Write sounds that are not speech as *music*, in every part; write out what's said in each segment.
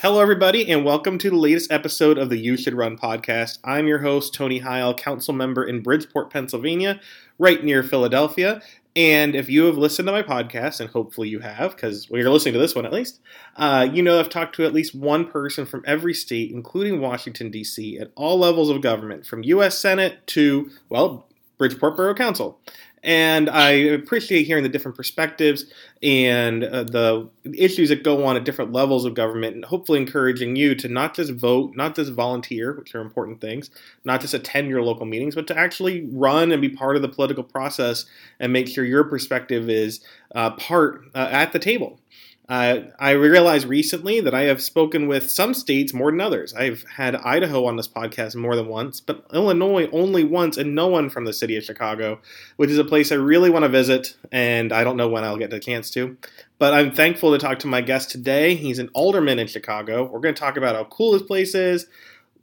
Hello, everybody, and welcome to the latest episode of the You Should Run podcast. I'm your host, Tony Heil, council member in Bridgeport, Pennsylvania, right near Philadelphia. And if you have listened to my podcast, and hopefully you have, because well, you're listening to this one at least, uh, you know I've talked to at least one person from every state, including Washington, D.C., at all levels of government, from U.S. Senate to, well, Bridgeport Borough Council and I appreciate hearing the different perspectives and uh, the issues that go on at different levels of government, and hopefully encouraging you to not just vote, not just volunteer, which are important things, not just attend your local meetings, but to actually run and be part of the political process and make sure your perspective is uh, part uh, at the table. Uh, I realized recently that I have spoken with some states more than others. I've had Idaho on this podcast more than once, but Illinois only once, and no one from the city of Chicago, which is a place I really want to visit, and I don't know when I'll get the chance to. But I'm thankful to talk to my guest today. He's an alderman in Chicago. We're going to talk about how cool this place is,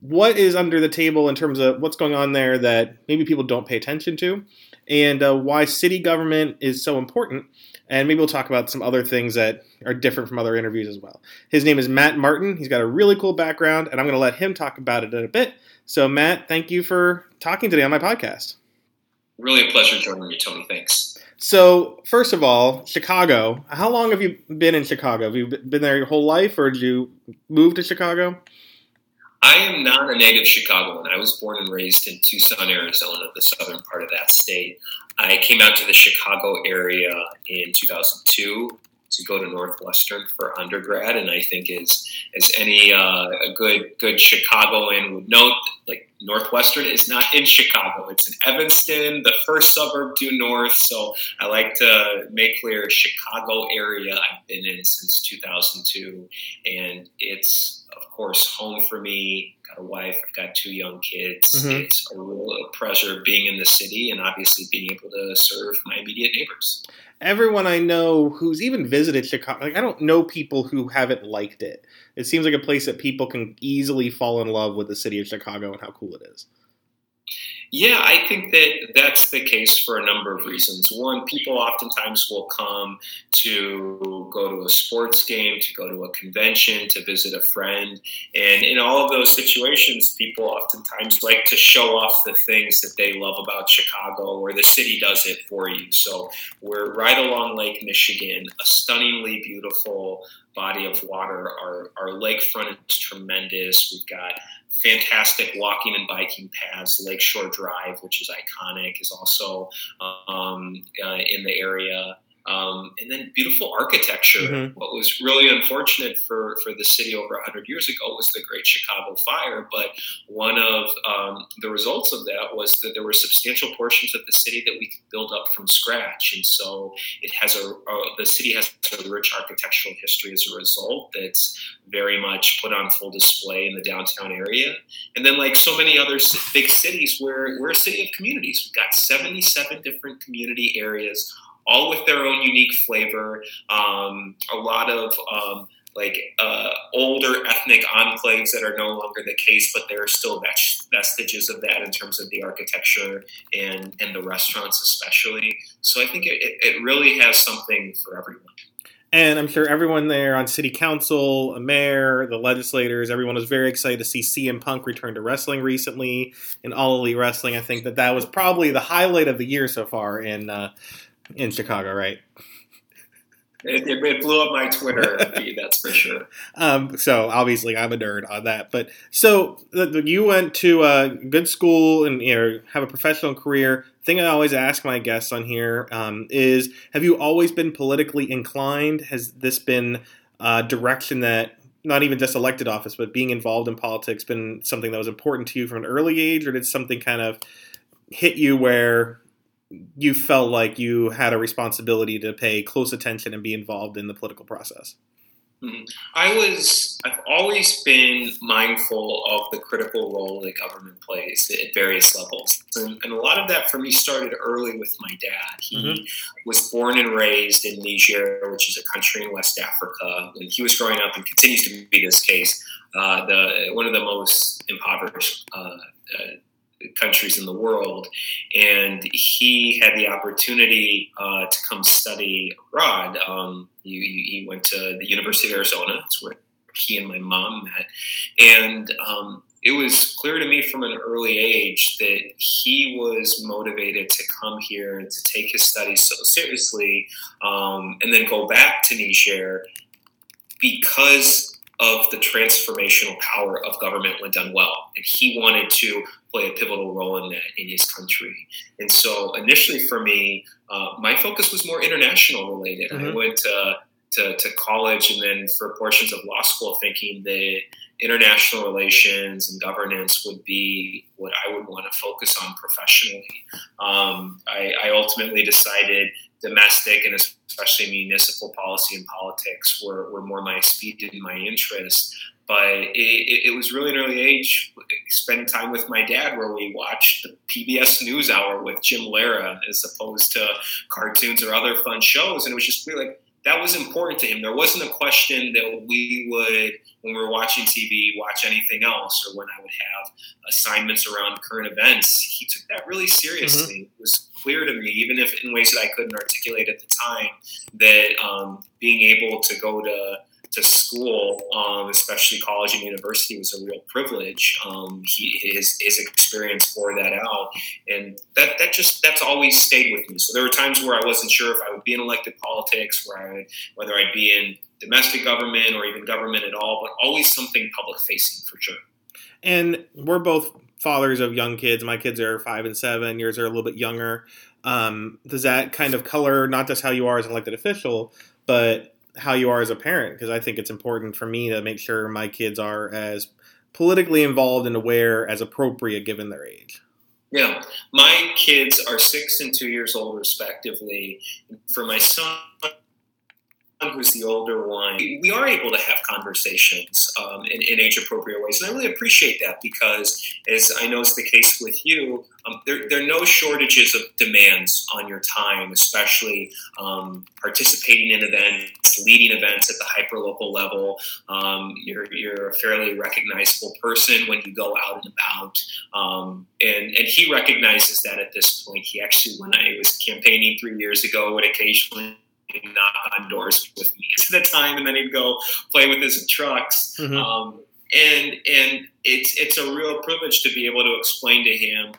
what is under the table in terms of what's going on there that maybe people don't pay attention to, and uh, why city government is so important and maybe we'll talk about some other things that are different from other interviews as well. His name is Matt Martin. He's got a really cool background, and I'm going to let him talk about it in a bit. So, Matt, thank you for talking today on my podcast. Really a pleasure joining you, Tony. Thanks. So, first of all, Chicago. How long have you been in Chicago? Have you been there your whole life, or did you move to Chicago? I am not a native Chicagoan. I was born and raised in Tucson, Arizona, the southern part of that state. I came out to the Chicago area in 2002 to go to Northwestern for undergrad, and I think as as any uh, a good good Chicagoan would note, like Northwestern is not in Chicago; it's in Evanston, the first suburb due north. So I like to make clear Chicago area I've been in since 2002, and it's of course home for me. Got a wife, I've got two young kids. Mm-hmm. It's a real pleasure being in the city and obviously being able to serve my immediate neighbors everyone I know who's even visited Chicago, like I don't know people who haven't liked it. It seems like a place that people can easily fall in love with the city of Chicago and how cool it is. Yeah, I think that that's the case for a number of reasons. One, people oftentimes will come to go to a sports game, to go to a convention, to visit a friend. And in all of those situations, people oftentimes like to show off the things that they love about Chicago or the city does it for you. So we're right along Lake Michigan, a stunningly beautiful body of water. Our, our lakefront is tremendous. We've got fantastic walking and biking paths. Lakeshore Drive, which is iconic, is also um, uh, in the area. Um, and then beautiful architecture. Mm-hmm. What was really unfortunate for, for the city over 100 years ago was the Great Chicago Fire. But one of um, the results of that was that there were substantial portions of the city that we could build up from scratch. And so it has a, a the city has a rich architectural history as a result that's very much put on full display in the downtown area. And then, like so many other big cities, we're, we're a city of communities. We've got 77 different community areas all with their own unique flavor. Um, a lot of um, like uh, older ethnic enclaves that are no longer the case, but there are still vestiges of that in terms of the architecture and, and the restaurants, especially. So I think it, it really has something for everyone. And I'm sure everyone there on city council, a mayor, the legislators, everyone was very excited to see CM Punk return to wrestling recently in All Elite Wrestling. I think that that was probably the highlight of the year so far in uh, in Chicago, right? It, it, blew up my Twitter feed, that's for sure. *laughs* Um, so obviously, I'm a nerd on that. But so you went to a good school and you know, have a professional career. Thing I always ask my guests on here um, is: Have you always been politically inclined? Has this been a direction that not even just elected office, but being involved in politics, been something that was important to you from an early age, or did something kind of hit you where you felt like you had a responsibility to pay close attention and be involved in the political process? Mm-hmm. I was, I've always been mindful of the critical role that government plays at various levels. And, and a lot of that for me started early with my dad. He mm-hmm. was born and raised in Niger, which is a country in West Africa. When he was growing up, and continues to be this case, uh, the one of the most impoverished uh, uh, countries in the world. And he had the opportunity uh, to come study abroad. Um, he, he, went to the University of Arizona. That's where he and my mom met. And um, it was clear to me from an early age that he was motivated to come here and to take his studies so seriously um, and then go back to Niger because of the transformational power of government when done well. And he wanted to play a pivotal role in that in his country. And so initially for me, uh, my focus was more international related. Mm-hmm. I went to, to, to, college and then for portions of law school thinking that international relations and governance would be what I would want to focus on professionally. Um, I, I ultimately decided domestic and especially municipal policy and politics were, were more my speed and my interest. But it, it, was really an early age, spending time with my dad, where we watched the PBS News Hour with Jim Lehrer as opposed to cartoons or other fun shows. And it was just really like, that was important to him. There wasn't a question that we would, when we were watching TV, watch anything else, or when I would have assignments around current events. He took that really seriously. Mm-hmm. It was clear to me, even if in ways that I couldn't articulate at the time, that um, being able to go to to school, um, especially college and university, was a real privilege. Um, he, his his experience bore that out, and that that just that's always stayed with me. So there were times where I wasn't sure if I would be in elected politics, where I would, whether I'd be in domestic government or even government at all, but always something public facing for sure. And we're both fathers of young kids. My kids are five and seven. Yours are a little bit younger. Um, does that kind of color not just how you are as an elected official, but how you are as a parent because I think it's important for me to make sure my kids are as politically involved and aware as appropriate given their age. Yeah, my kids are six and two years old, respectively. For my son, who's the older one, we are able to have conversations um, in, in, age appropriate ways. And I really appreciate that because, as I know is the case with you, um, there, there, are no shortages of demands on your time, especially um, participating in events, leading events at the hyperlocal level. Um, you're, you're, a fairly recognizable person when you go out and about. Um, and, and he recognizes that at this point. He actually, when I was campaigning three years ago, would occasionally knock on doors with me *laughs* at the time, and then he'd go play with his trucks. Mm-hmm. Um, and and it's it's a real privilege to be able to explain to him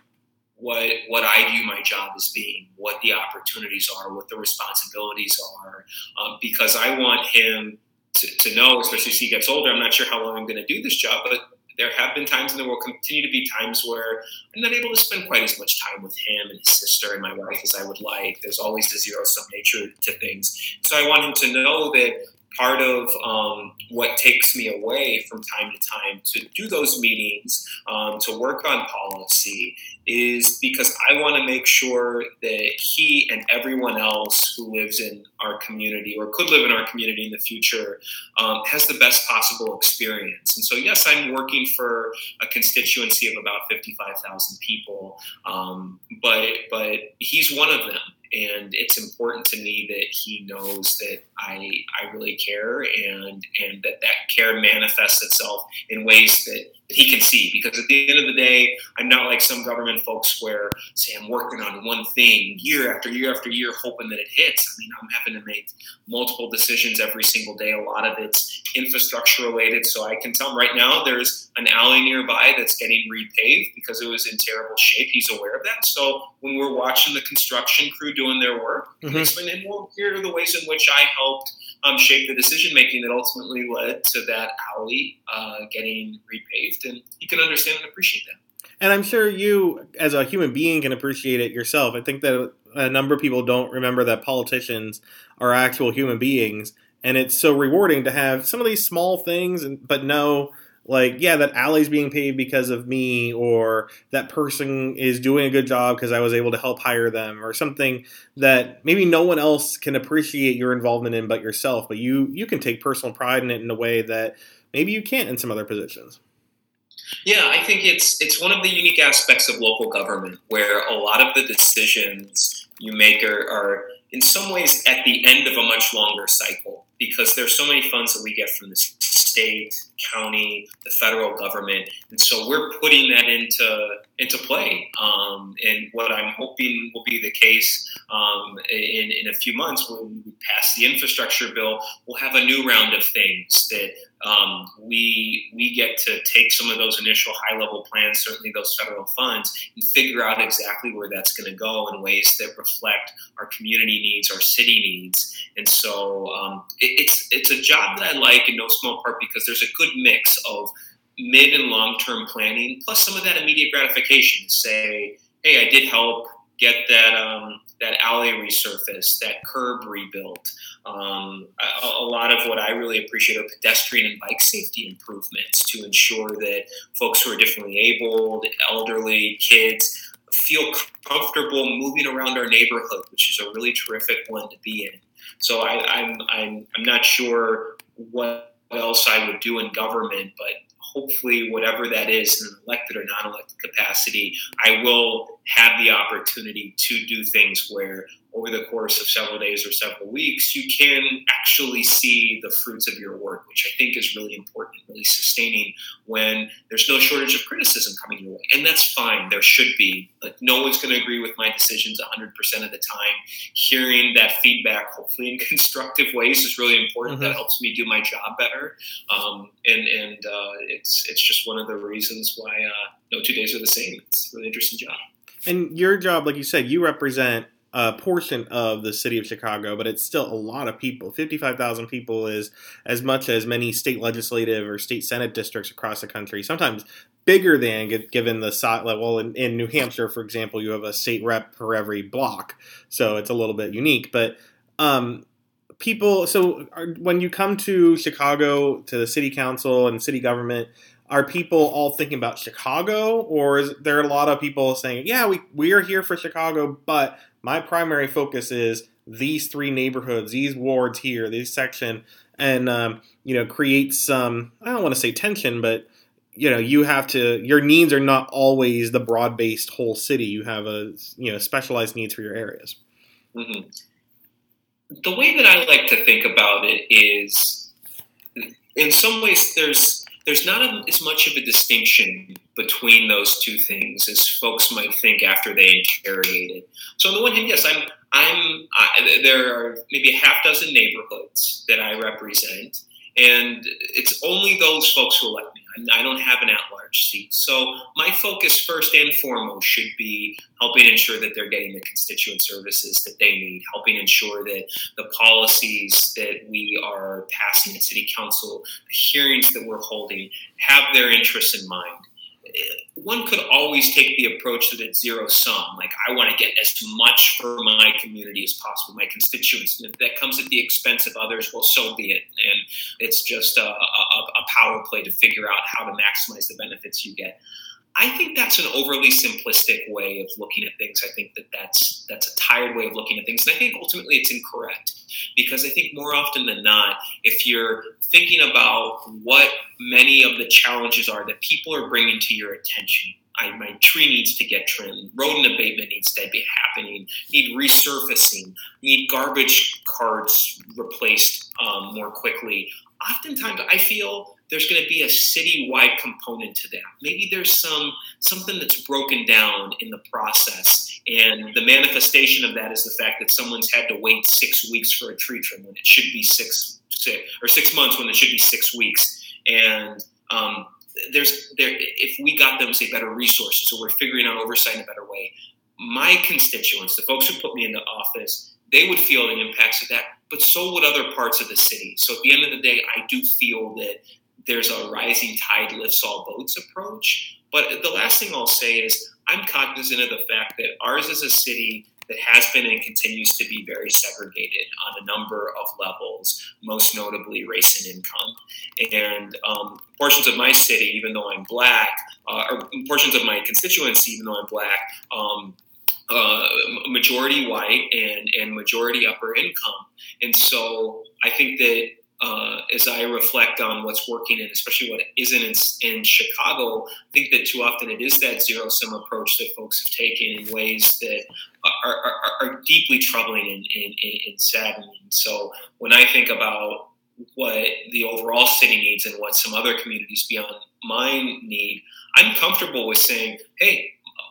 what what I view my job as being, what the opportunities are, what the responsibilities are, um, because I want him to, to know, especially as he gets older. I'm not sure how long I'm going to do this job, but there have been times and there will continue to be times where I'm not able to spend quite as much time with him and his sister and my wife as I would like. There's always the zero sum nature to things. So I want him to know that part of um, what takes me away from time to time to do those meetings, um, to work on policy, is because I want to make sure that he and everyone else who lives in our community or could live in our community in the future um, has the best possible experience. And so, yes, I'm working for a constituency of about 55,000 people, um, but but he's one of them and it's important to me that he knows that I I really care and and that that care manifests itself in ways that he can see. Because at the end of the day, I'm not like some government folks where, say, I'm working on one thing year after year after year, hoping that it hits. I mean, I'm having to make multiple decisions every single day. A lot of it's infrastructure related. So I can tell him right now there's an alley nearby that's getting repaved because it was in terrible shape. He's aware of that. So when we're watching the construction crew doing their work, mm-hmm. and well, here are the ways in which I helped um, shape the decision making that ultimately led to that alley uh, getting repaved. And you can understand and appreciate that. And I'm sure you, as a human being, can appreciate it yourself. I think that a number of people don't remember that politicians are actual human beings, and it's so rewarding to have some of these small things, and but know like yeah that alley's being paid because of me or that person is doing a good job because i was able to help hire them or something that maybe no one else can appreciate your involvement in but yourself but you you can take personal pride in it in a way that maybe you can't in some other positions. Yeah i think it's it's one of the unique aspects of local government where a lot of the decisions you make are, are in some ways at the end of a much longer cycle because there's so many funds that we get from the state, county, the federal government, and so we're putting that into into play. Um, and what I'm hoping will be the case um, in in a few months when we pass the infrastructure bill, we'll have a new round of things that um, we we get to take some of those initial high level plans, certainly those federal funds, and figure out exactly where that's going to go in ways that reflect our community needs, our city needs. And so um, it, it's it's a job that I like in no small part because there's a good mix of mid and long term planning plus some of that immediate gratification. Say, hey, I did help get that um, that alley resurfaced, that curb rebuilt. Um, a, a, lot of what I really appreciate are pedestrian and bike safety improvements to ensure that folks who are differently abled, elderly, kids feel comfortable moving around our neighborhood, which is a really terrific one to be in. So I, I'm, I'm, I'm not sure what else I would do in government, but hopefully, whatever that is in an elected or non elected capacity, I will have the opportunity to do things where over the course of several days or several weeks, you can actually see the fruits of your work, which I think is really important, really sustaining when there's no shortage of criticism coming your way. And that's fine. There should be. Like, no one's going to agree with my decisions 100% of the time. Hearing that feedback, hopefully in *laughs* constructive ways, is really important. Mm-hmm. That helps me do my job better. Um, and and uh, it's, it's just one of the reasons why uh, no two days are the same. It's a really interesting job. And your job, like you said, you represent a portion of the city of Chicago, but it's still a lot of people. 55,000 people is as much as many state legislative or state senate districts across the country, sometimes bigger than given the size. Well, in, in New Hampshire, for example, you have a state rep for every block, so it's a little bit unique. But um, people, so are, when you come to Chicago, to the city council and city government, are people all thinking about Chicago, or is there a lot of people saying, "Yeah, we we are here for Chicago, but my primary focus is these three neighborhoods, these wards here, this section, and um, you know, create some I don't want to say tension, but you know, you have to your needs are not always the broad based whole city. You have a you know specialized needs for your areas. Mm-hmm. The way that I like to think about it is, in some ways, there's there's not a, as much of a distinction between those two things as folks might think after they interrogate it. So on the one hand, yes, I'm I'm I, there are maybe a half dozen neighborhoods that I represent, and it's only those folks who elect me. I don't have an at-large seat, so my focus first and foremost should be helping ensure that they're getting the constituent services that they need, helping ensure that the policies that we are passing at City Council, the hearings that we're holding, have their interests in mind one could always take the approach that it's zero sum. Like I want to get as much for my community as possible, my constituents. And if that comes at the expense of others, well, so be it. And it's just a, a, a power play to figure out how to maximize the benefits you get. I think that's an overly simplistic way of looking at things. I think that that's that's a tired way of looking at things, and I think ultimately it's incorrect because I think more often than not, if you're thinking about what many of the challenges are that people are bringing to your attention, I, my tree needs to get trimmed. Rodent abatement needs to be happening. Need resurfacing. Need garbage carts replaced um, more quickly. Oftentimes, I feel there's going to be a citywide component to that. Maybe there's some something that's broken down in the process, and the manifestation of that is the fact that someone's had to wait six weeks for a tree trim when it should be six, six or six months when it should be six weeks. And um, there's there if we got them say better resources, or we're figuring out oversight in a better way. My constituents, the folks who put me in the office, they would feel the impacts of that, but so would other parts of the city. So at the end of the day, I do feel that there's a rising tide lifts all boats approach. But the last thing I'll say is I'm cognizant of the fact that ours is a city that has been and continues to be very segregated on a number of levels, most notably race and income. And um, portions of my city, even though I'm black, uh, or portions of my constituency, even though I'm black, um, uh, majority white and, and majority upper income. And so I think that uh, as I reflect on what's working and especially what isn't in, in, Chicago, I think that too often it is that zero sum approach that folks have taken in ways that are, are, are deeply troubling and, and, and, saddening. So when I think about what the overall city needs and what some other communities beyond mine need, I'm comfortable with saying, hey,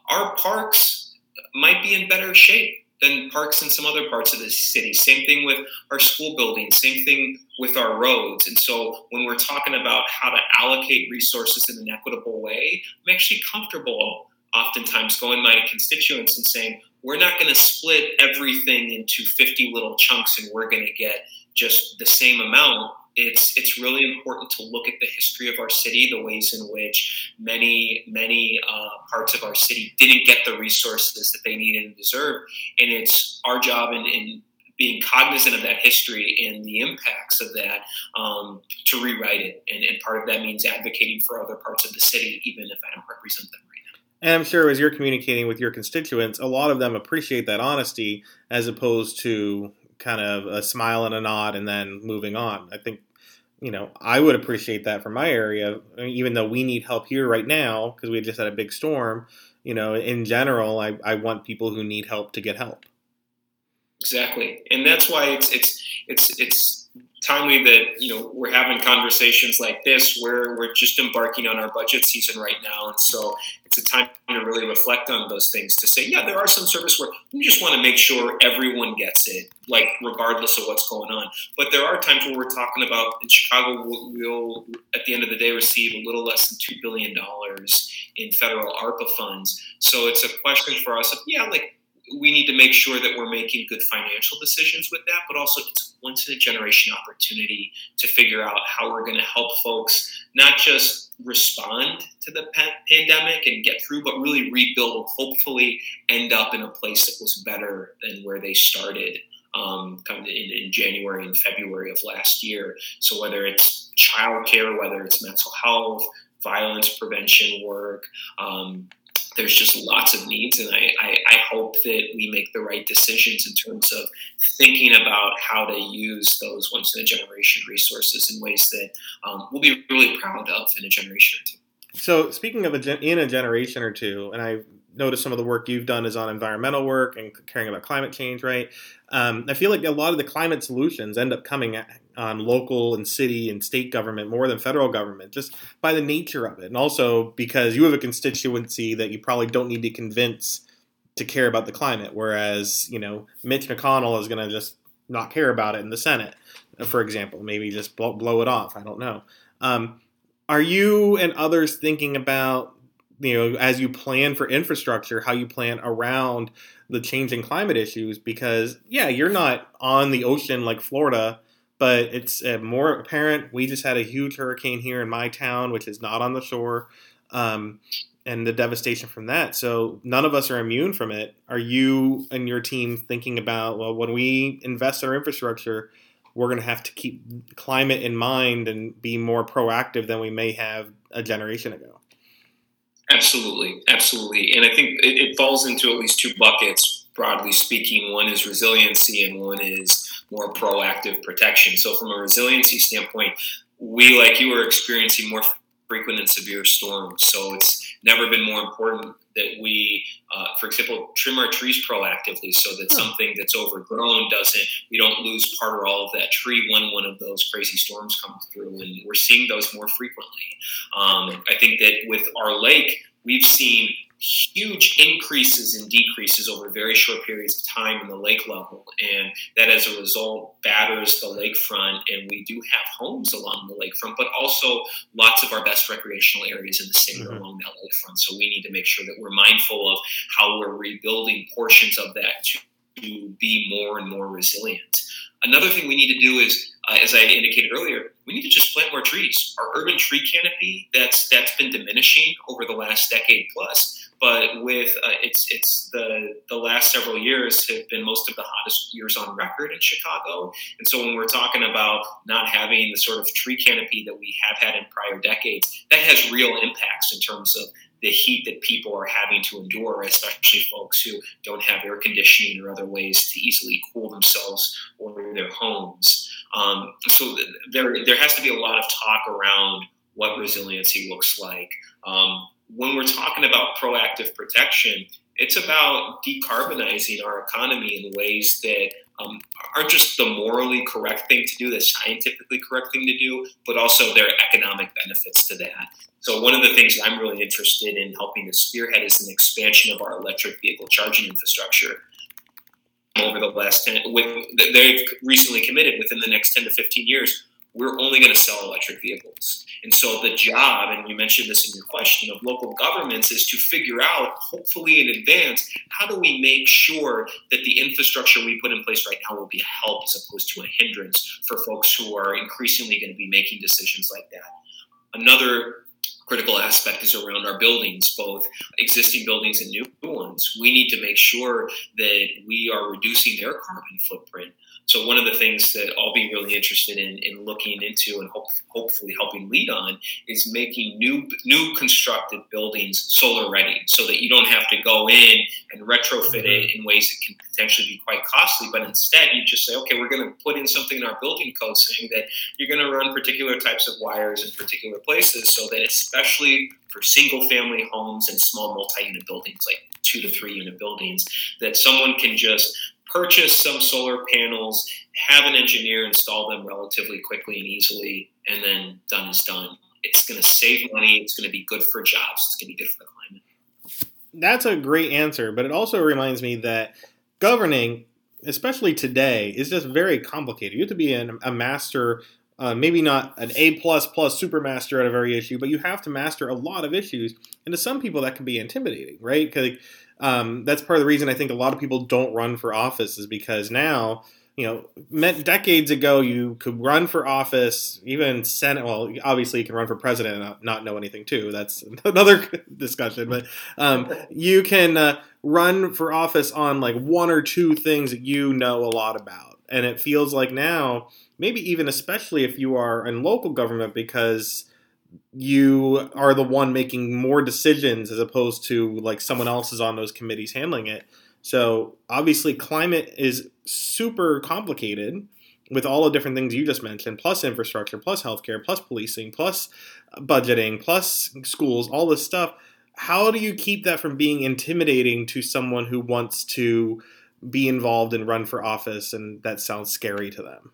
our parks might be in better shape than parks in some other parts of the city. Same thing with our school buildings, same thing with our roads. And so when we're talking about how to allocate resources in an equitable way, I'm actually comfortable oftentimes going my constituents and saying, we're not going to split everything into 50 little chunks and we're going to get just the same amount it's it's really important to look at the history of our city, the ways in which many many uh, parts of our city didn't get the resources that they needed and deserved, and it's our job in, in being cognizant of that history and the impacts of that um, to rewrite it, and, and part of that means advocating for other parts of the city, even if I don't represent them right now. And I'm sure as you're communicating with your constituents, a lot of them appreciate that honesty as opposed to kind of a smile and a nod and then moving on. I think, you know, I would appreciate that for my area, even though we need help here right now because we just had a big storm. You know, in general, I, I want people who need help to get help. Exactly, and that's why it's it's it's it's timely that you know we're having conversations like this where we're just embarking on our budget season right now. And so it's a time to really reflect on those things to say yeah there are some service where we just want to make sure everyone gets it like regardless of what's going on. But there are times where we're talking about in chicago we'll, we'll at the end of the day receive a little less than $2 billion in federal arpa funds. So it's a question for us of yeah like we need to make sure that we're making good financial decisions with that, but also it's once in a generation opportunity to figure out how we're going to help folks not just respond to the pandemic and get through, but really rebuild, and hopefully end up in a place that was better than where they started. Um, in, in January and February of last year. So whether it's childcare, whether it's mental health, violence prevention work, um, there's just lots of needs, and I, I, I, hope that we make the right decisions in terms of thinking about how to use those once in a generation resources in ways that um, we'll be really proud of in a generation or two. So, speaking of a gen- in a generation or two, and I noticed some of the work you've done is on environmental work and caring about climate change, right? Um, I feel like a lot of the climate solutions end up coming on local and city and state government more than federal government, just by the nature of it, and also because you have a constituency that you probably don't need to convince to care about the climate, whereas you know Mitch McConnell is going to just not care about it in the Senate, for example, maybe just blow, blow it off. I don't know. Um, are you and others thinking about you know as you plan for infrastructure how you plan around the changing climate issues because yeah you're not on the ocean like florida but it's uh, more apparent. We just had a huge hurricane here in my town which is not on the shore um, and the devastation from that. So none of us are immune from it. Are you and your team thinking about well when we invest in our infrastructure we're going to have to keep climate in mind and be more proactive than we may have a generation ago Absolutely, absolutely, and I think it, it, falls into at least two buckets, broadly speaking. One is resiliency, and one is more proactive protection. So, from a resiliency standpoint, we, like you, are experiencing more frequent and severe storms. So, it's never been more important that we, uh, for example, trim our trees proactively so that hmm. something that's overgrown doesn't, we don't lose part or all of that tree when one of those crazy storms comes through. And we're seeing those more frequently. Um, I think that with our lake, we've seen huge increases and decreases over very short periods of time in the lake level. And that as a result batters the lakefront. And we do have homes along the lakefront, but also lots of our best recreational areas in the city mm-hmm. are along that lakefront. So we need to make sure that we're mindful of how we're rebuilding portions of that to, to be more and more resilient. Another thing we need to do is, uh, as I indicated earlier, we need to just plant more trees. Our urban tree canopy that's that's been diminishing over the last decade plus but with uh, it's it's the the last several years have been most of the hottest years on record in Chicago, and so when we're talking about not having the sort of tree canopy that we have had in prior decades, that has real impacts in terms of the heat that people are having to endure, especially folks who don't have air conditioning or other ways to easily cool themselves or their homes. Um, so there there has to be a lot of talk around what resiliency looks like. Um, when we're talking about proactive protection, it's about decarbonizing our economy in ways that um, aren't just the morally correct thing to do, the scientifically correct thing to do, but also there are economic benefits to that. So one of the things that I'm really interested in helping to spearhead is an expansion of our electric vehicle charging infrastructure. Over the last 10, with, they've recently committed within the next 10 to 15 years, we're only going to sell electric vehicles. And so the job, and you mentioned this in your question, of local governments is to figure out, hopefully in advance, how do we make sure that the infrastructure we put in place right now will be a help as opposed to a hindrance for folks who are increasingly going to be making decisions like that. Another critical aspect is around our buildings, both existing buildings and new ones. We need to make sure that we are reducing their carbon footprint so one of the things that I'll be really interested in, in looking into and hope, hopefully helping lead on is making new new constructed buildings solar ready, so that you don't have to go in and retrofit mm-hmm. it in ways that can potentially be quite costly. But instead, you just say, okay, we're going to put in something in our building code saying that you're going to run particular types of wires in particular places, so that especially for single family homes and small multi-unit buildings, like two to three unit buildings, that someone can just purchase some solar panels, have an engineer install them relatively quickly and easily, and then done is done. It's going to save money. It's going to be good for jobs. It's going to be good for the climate. That's a great answer, but it also reminds me that governing, especially today, is just very complicated. You have to be an, a master uh, maybe not an A plus plus super master at a very issue, but you have to master a lot of issues. And to some people, that can be intimidating, right? Because um, that's part of the reason I think a lot of people don't run for office is because now, you know, decades ago you could run for office, even Senate. Well, obviously you can run for president and not, know anything too. That's *laughs* another discussion. But um, you can uh, run for office on like one or two things that you know a lot about, and it feels like now, maybe even especially if you are in local government, because you are the one making more decisions as opposed to like someone else is on those committees handling it. So obviously, climate is super complicated with all the different things you just mentioned, plus infrastructure, plus healthcare, plus policing, plus budgeting, plus schools, all this stuff. How do you keep that from being intimidating to someone who wants to be involved and run for office and that sounds scary to them?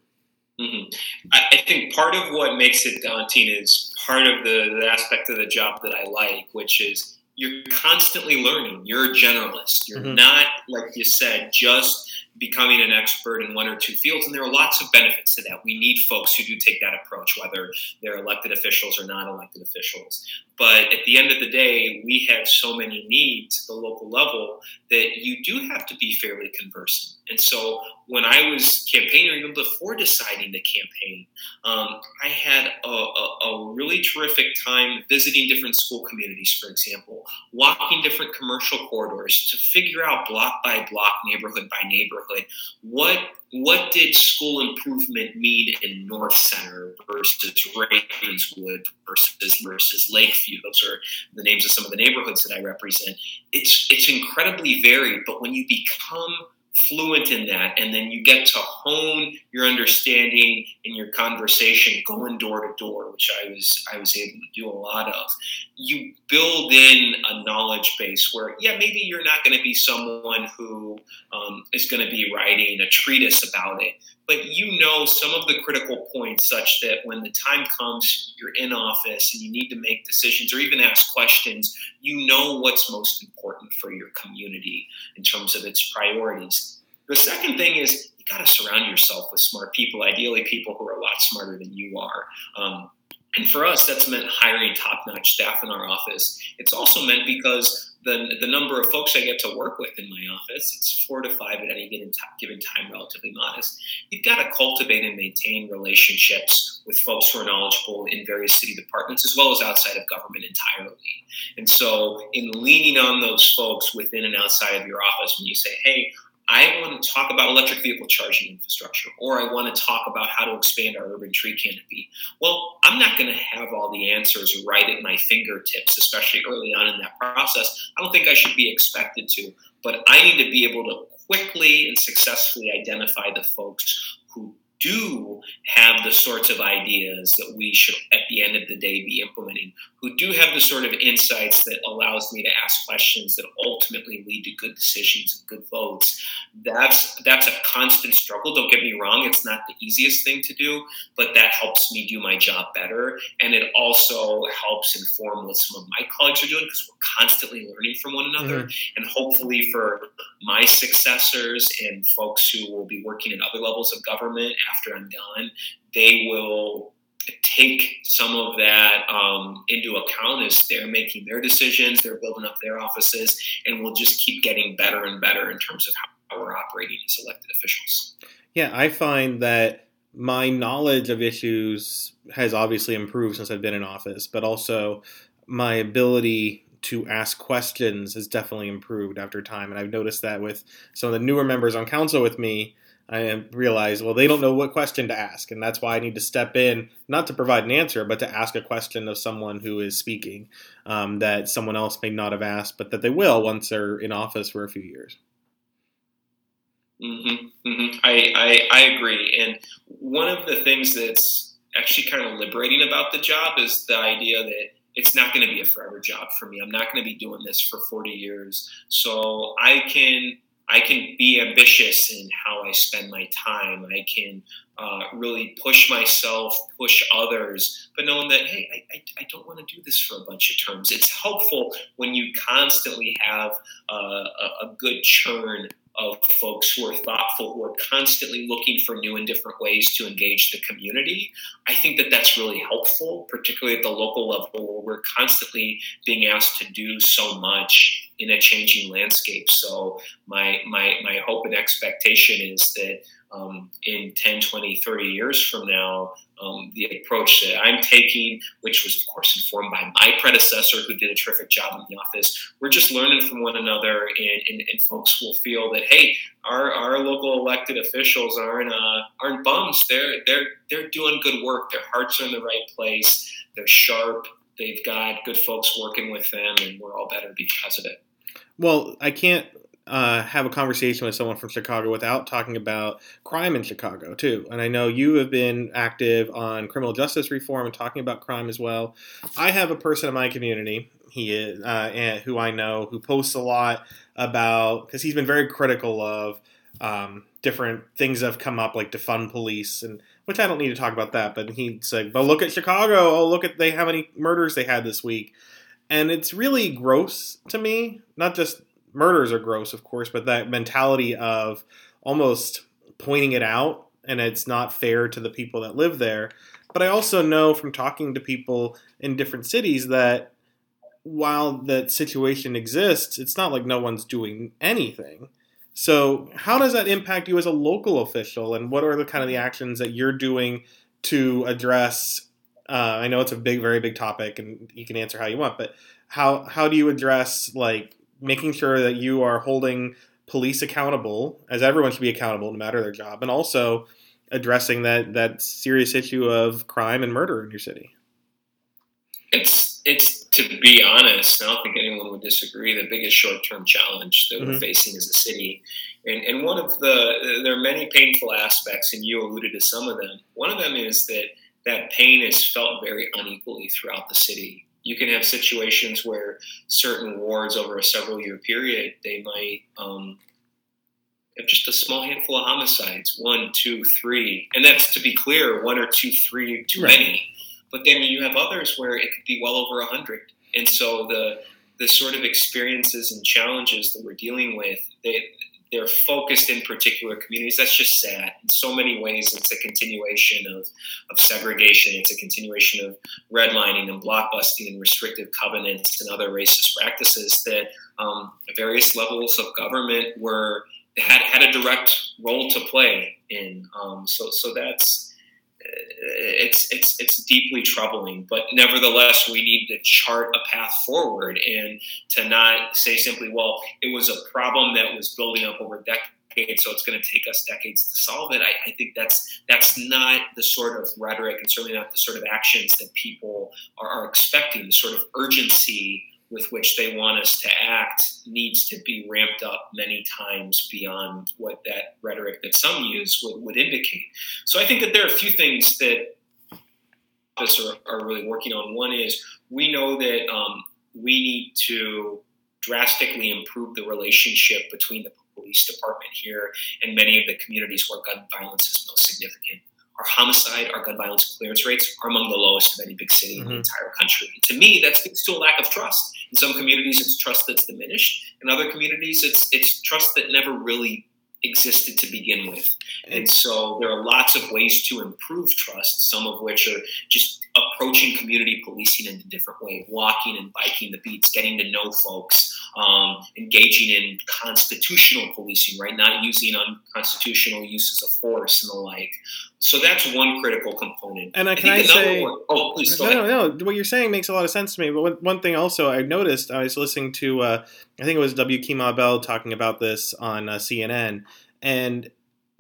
Mm-hmm. I, I, think part of what makes it daunting is part of the, the aspect of the job that I like, which is you're constantly learning. You're a generalist. You're mm-hmm. not, like you said, just becoming an expert in one or two fields. And there are lots of benefits to that. We need folks who do take that approach, whether they're elected officials or not elected officials. But at the end of the day, we have so many needs at the local level that you do have to be fairly conversant. And so when I was campaigning, even before deciding to campaign, um, I had a, a, a, really terrific time visiting different school communities, for example, walking different commercial corridors to figure out block by block, neighborhood by neighborhood, what what did school improvement mean in North Center versus Ravenswood versus versus Lakeview? Those are the names of some of the neighborhoods that I represent. It's it's incredibly varied, but when you become fluent in that and then you get to hone your understanding in your conversation going door to door which i was i was able to do a lot of. You build in a knowledge base where yeah maybe you're not going to be someone who um, is going to be writing a treatise about it but you know some of the critical points such that when the time comes you're in office and you need to make decisions or even ask questions you know what's most important for your community in terms of its priorities. The second thing is you got to surround yourself with smart people ideally people who are a lot smarter than you are. Um, and for us that's meant hiring top-notch staff in our office it's also meant because the, the number of folks I get to work with in my office, it's four to five at any given, t- given time, relatively modest. You've got to cultivate and maintain relationships with folks who are knowledgeable in various city departments as well as outside of government entirely. And so, in leaning on those folks within and outside of your office, when you say, hey, I want to talk about electric vehicle charging infrastructure, or I want to talk about how to expand our urban tree canopy. Well, I'm not going to have all the answers right at my fingertips, especially early on in that process. I don't think I should be expected to, but I need to be able to quickly and successfully identify the folks who do have the sorts of ideas that we should at the end of the day be implementing who do have the sort of insights that allows me to ask questions that ultimately lead to good decisions and good votes. That's that's a constant struggle. Don't get me wrong. It's not the easiest thing to do but that helps me do my job better. And it also helps inform what some of my colleagues are doing because we're constantly learning from one another. Mm-hmm. and hopefully for my successors and folks who will be working at other levels of government after i'm done they will take some of that um, into account as they're making their decisions, they're building up their offices, and we'll just keep getting better and better in terms of how we're operating as elected officials. Yeah, I find that my knowledge of issues has obviously improved since I've been in office, but also my ability to ask questions has definitely improved after time. And I've noticed that with some of the newer members on council with me, I realize, well, they don't know what question to ask. And that's why I need to step in, not to provide an answer, but to ask a question of someone who is speaking um, that someone else may not have asked, but that they will once they're in office for a few years. Mm-hmm, mm-hmm. I, I, I agree. And one of the things that's actually kind of liberating about the job is the idea that it's not going to be a forever job for me. I'm not going to be doing this for 40 years. So I can I can be ambitious in how I spend my time. I can uh, really push myself, push others, but knowing that, hey, I, I, I, don't want to do this for a bunch of terms. It's helpful when you constantly have uh, a, a good churn of folks who are thoughtful, who are constantly looking for new and different ways to engage the community. I think that that's really helpful, particularly at the local level where we're constantly being asked to do so much in a changing landscape. So my my my hope and expectation is that um, in 10, 20, 30 years from now, um, the approach that I'm taking, which was, of course, informed by my predecessor who did a terrific job in the office. We're just learning from one another, and, and, and folks will feel that, hey, our, our local elected officials aren't, uh, aren't bums. They're, they're, they're doing good work. Their hearts are in the right place. They're sharp. They've got good folks working with them, and we're all better because of it. Well, I can't uh, have a conversation with someone from Chicago without talking about crime in Chicago too. And I know you have been active on criminal justice reform and talking about crime as well. I have a person in my community he is uh, who I know who posts a lot about because he's been very critical of um, different things that have come up like defund police and which I don't need to talk about that. But he said, "But look at Chicago. Oh, look at they how many murders they had this week." And it's really gross to me, not just murders are gross, of course, but that mentality of almost pointing it out and it's not fair to the people that live there. But I also know from talking to people in different cities that while that situation exists, it's not like no one's doing anything. So, how does that impact you as a local official, and what are the kind of the actions that you're doing to address? Uh, I know it's a big, very big topic, and you can answer how you want, but how how do you address like making sure that you are holding police accountable, as everyone should be accountable no matter their job, and also addressing that that serious issue of crime and murder in your city. It's it's to be honest, I don't think anyone would disagree. The biggest short term challenge that mm-hmm. we're facing as a city, and, and one of the there are many painful aspects, and you alluded to some of them. One of them is that that pain is felt very unequally throughout the city you can have situations where certain wards over a several year period they might um, have just a small handful of homicides one two three and that's to be clear one or two three too right. many but then you have others where it could be well over a hundred and so the the sort of experiences and challenges that we're dealing with they they're focused in particular communities. That's just sad. In so many ways, it's a continuation of, of segregation. It's a continuation of redlining and blockbusting and restrictive covenants and other racist practices that um, various levels of government were had had a direct role to play in. Um, so so that's it's it's it's deeply troubling. But nevertheless, we need to chart a path forward and to not say simply, "Well, it was a problem that was building up over decades, so it's going to take us decades to solve it." I, I think that's that's not the sort of rhetoric, and certainly not the sort of actions that people are, are expecting. The sort of urgency with which they want us to act needs to be ramped up many times beyond what that rhetoric that some use would, would indicate. So I think that there are a few things that us are, are really working on. One is we know that um, we need to drastically improve the relationship between the police department here and many of the communities where gun violence is most significant. Our homicide, our gun violence clearance rates are among the lowest of any big city mm-hmm. in the mm-hmm. entire country. To me, that speaks to a lack of trust. In some communities, it's trust that's diminished. In other communities, it's it's trust that never really existed to begin with. And so there are lots of ways to improve trust, some of which are just approaching community policing in a different way, walking and biking the beats, getting to know folks, um, engaging in constitutional policing, right? Not using unconstitutional uses of force and the like. So that's one critical component. And I, can I, I say, one, oh, please no, ahead. no, no. What you're saying makes a lot of sense to me. But one, one thing also I noticed, I was listening to, uh, I think it was W. Kamau Bell talking about this on uh, CNN, and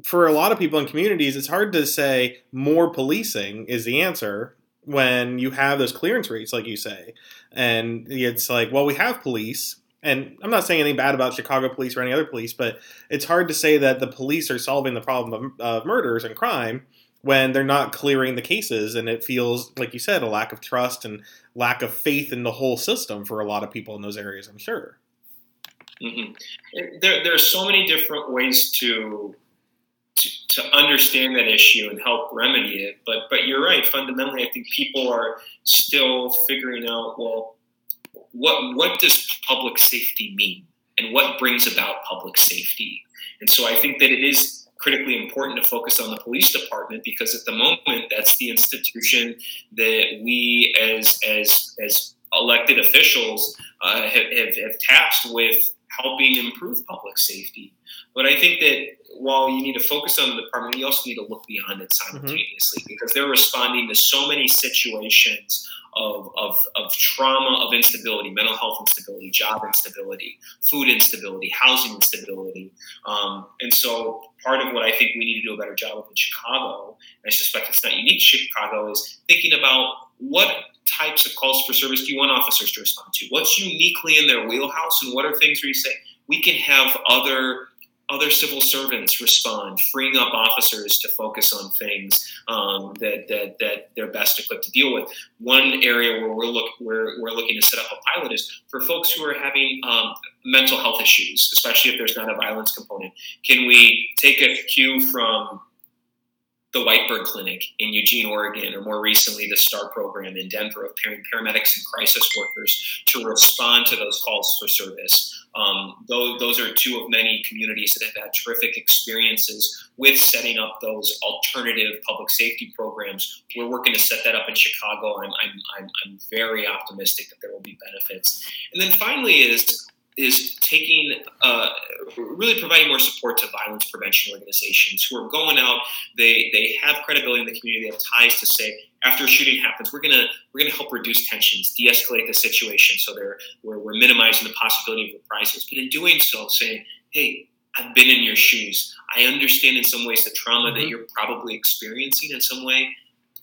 for a lot of people in communities, it's hard to say more policing is the answer when you have those clearance rates, like you say. And it's like, well, we have police. And I'm not saying anything bad about Chicago police or any other police, but it's hard to say that the police are solving the problem of, of murders and crime when they're not clearing the cases. And it feels, like you said, a lack of trust and lack of faith in the whole system for a lot of people in those areas, I'm sure. Mm-hmm. There, there are so many different ways to to, to understand that issue and help remedy it. But but you're right. Fundamentally, I think people are still figuring out well, what what does public safety mean, and what brings about public safety. And so I think that it is critically important to focus on the police department because at the moment that's the institution that we as as as elected officials uh, have, have, have tasked with helping improve public safety. But I think that while you need to focus on the department, you also need to look beyond it simultaneously mm-hmm. because they're responding to so many situations of, of, of trauma, of instability, mental health instability, job instability, food instability, housing instability. Um, and so part of what I think we need to do a better job of in Chicago, and I suspect it's not unique to Chicago, is thinking about what types of calls for service do you want officers to respond to? What's uniquely in their wheelhouse, and what are things where you say we can have other other civil servants respond, freeing up officers to focus on things um, that, that, that they're best equipped to deal with. One area where we're, look, we're, we're looking to set up a pilot is for folks who are having um, mental health issues, especially if there's not a violence component. Can we take a cue from the White Bird Clinic in Eugene, Oregon, or more recently the STAR program in Denver of paramedics and crisis workers to respond to those calls for service. Um, those, those are two of many communities that have had terrific experiences with setting up those alternative public safety programs. We're working to set that up in Chicago. I'm, I'm, I'm, I'm very optimistic that there will be benefits. And then finally is is taking uh, really providing more support to violence prevention organizations who are going out. They they have credibility in the community. They have ties to say after a shooting happens we're gonna we're gonna help reduce tensions de-escalate the situation so they're we're, we're minimizing the possibility of reprisals. But in doing so saying hey i've been in your shoes. I understand in some ways the trauma mm-hmm. that you're probably experiencing in some way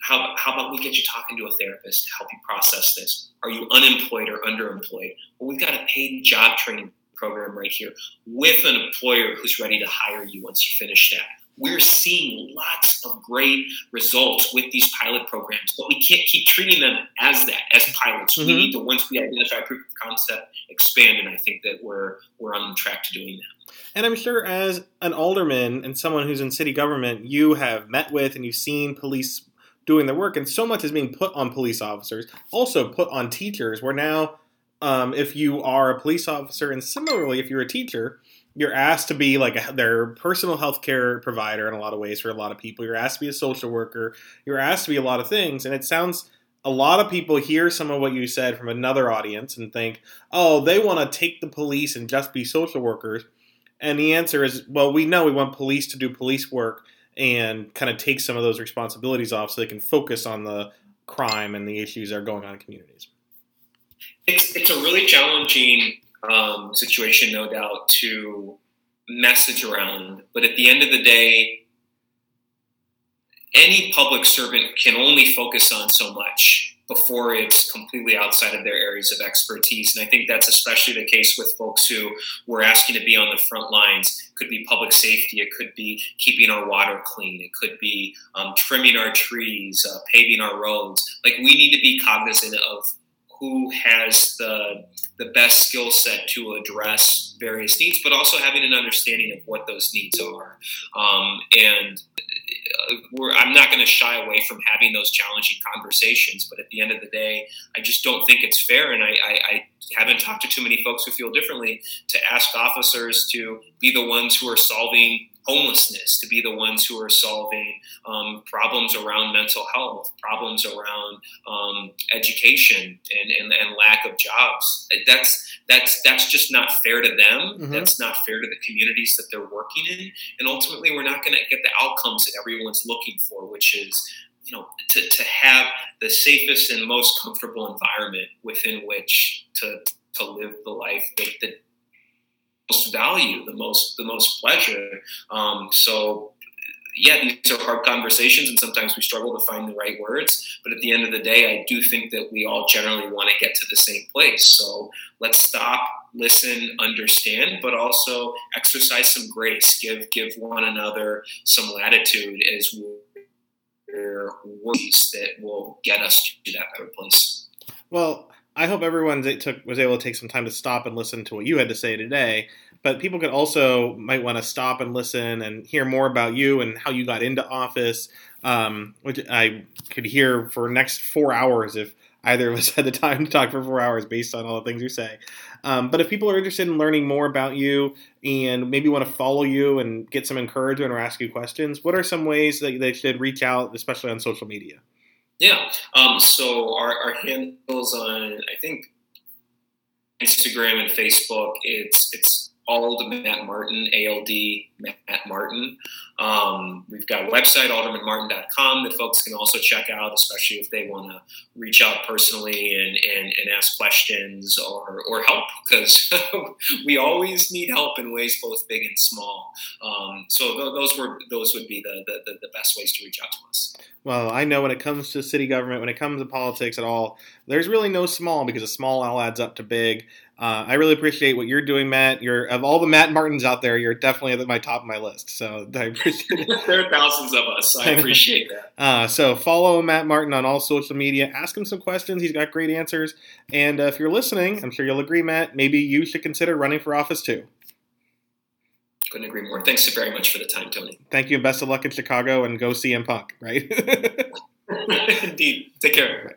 how, how about we get you talking to a therapist to help you process this? Are you unemployed or underemployed? Well, we've got a paid job training program right here with an employer who's ready to hire you once you finish that. We're seeing lots of great results with these pilot programs, but we can't keep treating them as that, as pilots. Mm-hmm. We need to, once we identify proof of concept, expand, and I think that we're we're on track to doing that. And I'm sure, as an alderman and someone who's in city government, you have met with and you've seen police doing their work, and so much is being put on police officers, also put on teachers. Where now, um, if you are a police officer, and similarly, if you're a teacher, you're asked to be like a, their personal health care provider in a lot of ways for a lot of people. You're asked to be a social worker. You're asked to be a lot of things, and it sounds a lot of people hear some of what you said from another audience and think, oh, they want to take the police and just be social workers. And the answer is, well, we know we want police to do police work and kind of take some of those responsibilities off so they can focus on the crime and the issues that are going on in communities. It's, it's a really challenging um, situation, no doubt, to message around. But at the end of the day, any public servant can only focus on so much. Before it's completely outside of their areas of expertise. And I think that's especially the case with folks who were asking to be on the front lines. It could be public safety, it could be keeping our water clean, it could be um, trimming our trees, uh, paving our roads. Like we need to be cognizant of who has the the best skill set to address various needs, but also having an understanding of what those needs are. Um, and I'm not going to shy away from having those challenging conversations, but at the end of the day, I just don't think it's fair. And I, I, I haven't talked to too many folks who feel differently to ask officers to be the ones who are solving homelessness, to be the ones who are solving um, problems around mental health, problems around um, education and, and, and, lack of jobs. That's that's that's just not fair to them. Mm-hmm. That's not fair to the communities that they're working in, and ultimately, we're not going to get the outcomes that everyone's looking for, which is you know to, to have the safest and most comfortable environment within which to to live the life that, that most value, the most the most pleasure. Um, so yeah, these are hard conversations, and sometimes we struggle to find the right words. But at the end of the day, I do think that we all generally want to get to the same place. So let's stop, listen, understand, but also exercise some grace. Give give one another some latitude as we're worries that will get us to that better place. Well, I hope everyone took was able to take some time to stop and listen to what you had to say today. But people could also might want to stop and listen and hear more about you and how you got into office, um, which I could hear for next four hours if either of us *laughs* had the time to talk for four hours based on all the things you say. Um, but if people are interested in learning more about you and maybe want to follow you and get some encouragement or ask you questions, what are some ways that they should reach out, especially on social media? Yeah. Um, so our, our handles on I think Instagram and Facebook. It's it's Ald Matt Martin, ALD Matt Martin. Um, we've got a website, aldermanmartin.com, that folks can also check out, especially if they want to reach out personally and, and, and ask questions or, or help, because *laughs* we always need help in ways both big and small. Um, so th- those were those would be the, the, the best ways to reach out to us. Well, I know when it comes to city government, when it comes to politics at all, there's really no small because a small all adds up to big. Uh, I really appreciate what you're doing, Matt. You're of all the Matt Martins out there, you're definitely at my top of my list. So *laughs* I appreciate it. there are thousands of us. I appreciate that. *laughs* Uh, so follow Matt Martin on all social media. Ask him some questions. He's got great answers. And uh, if you're listening, I'm sure you'll agree, Matt. Maybe you should consider running for office too. Couldn't agree more. Thanks very much for the time, Tony. Thank you, and best of luck in Chicago, and go CM Punk. Right? *laughs* Indeed. Take care. Right.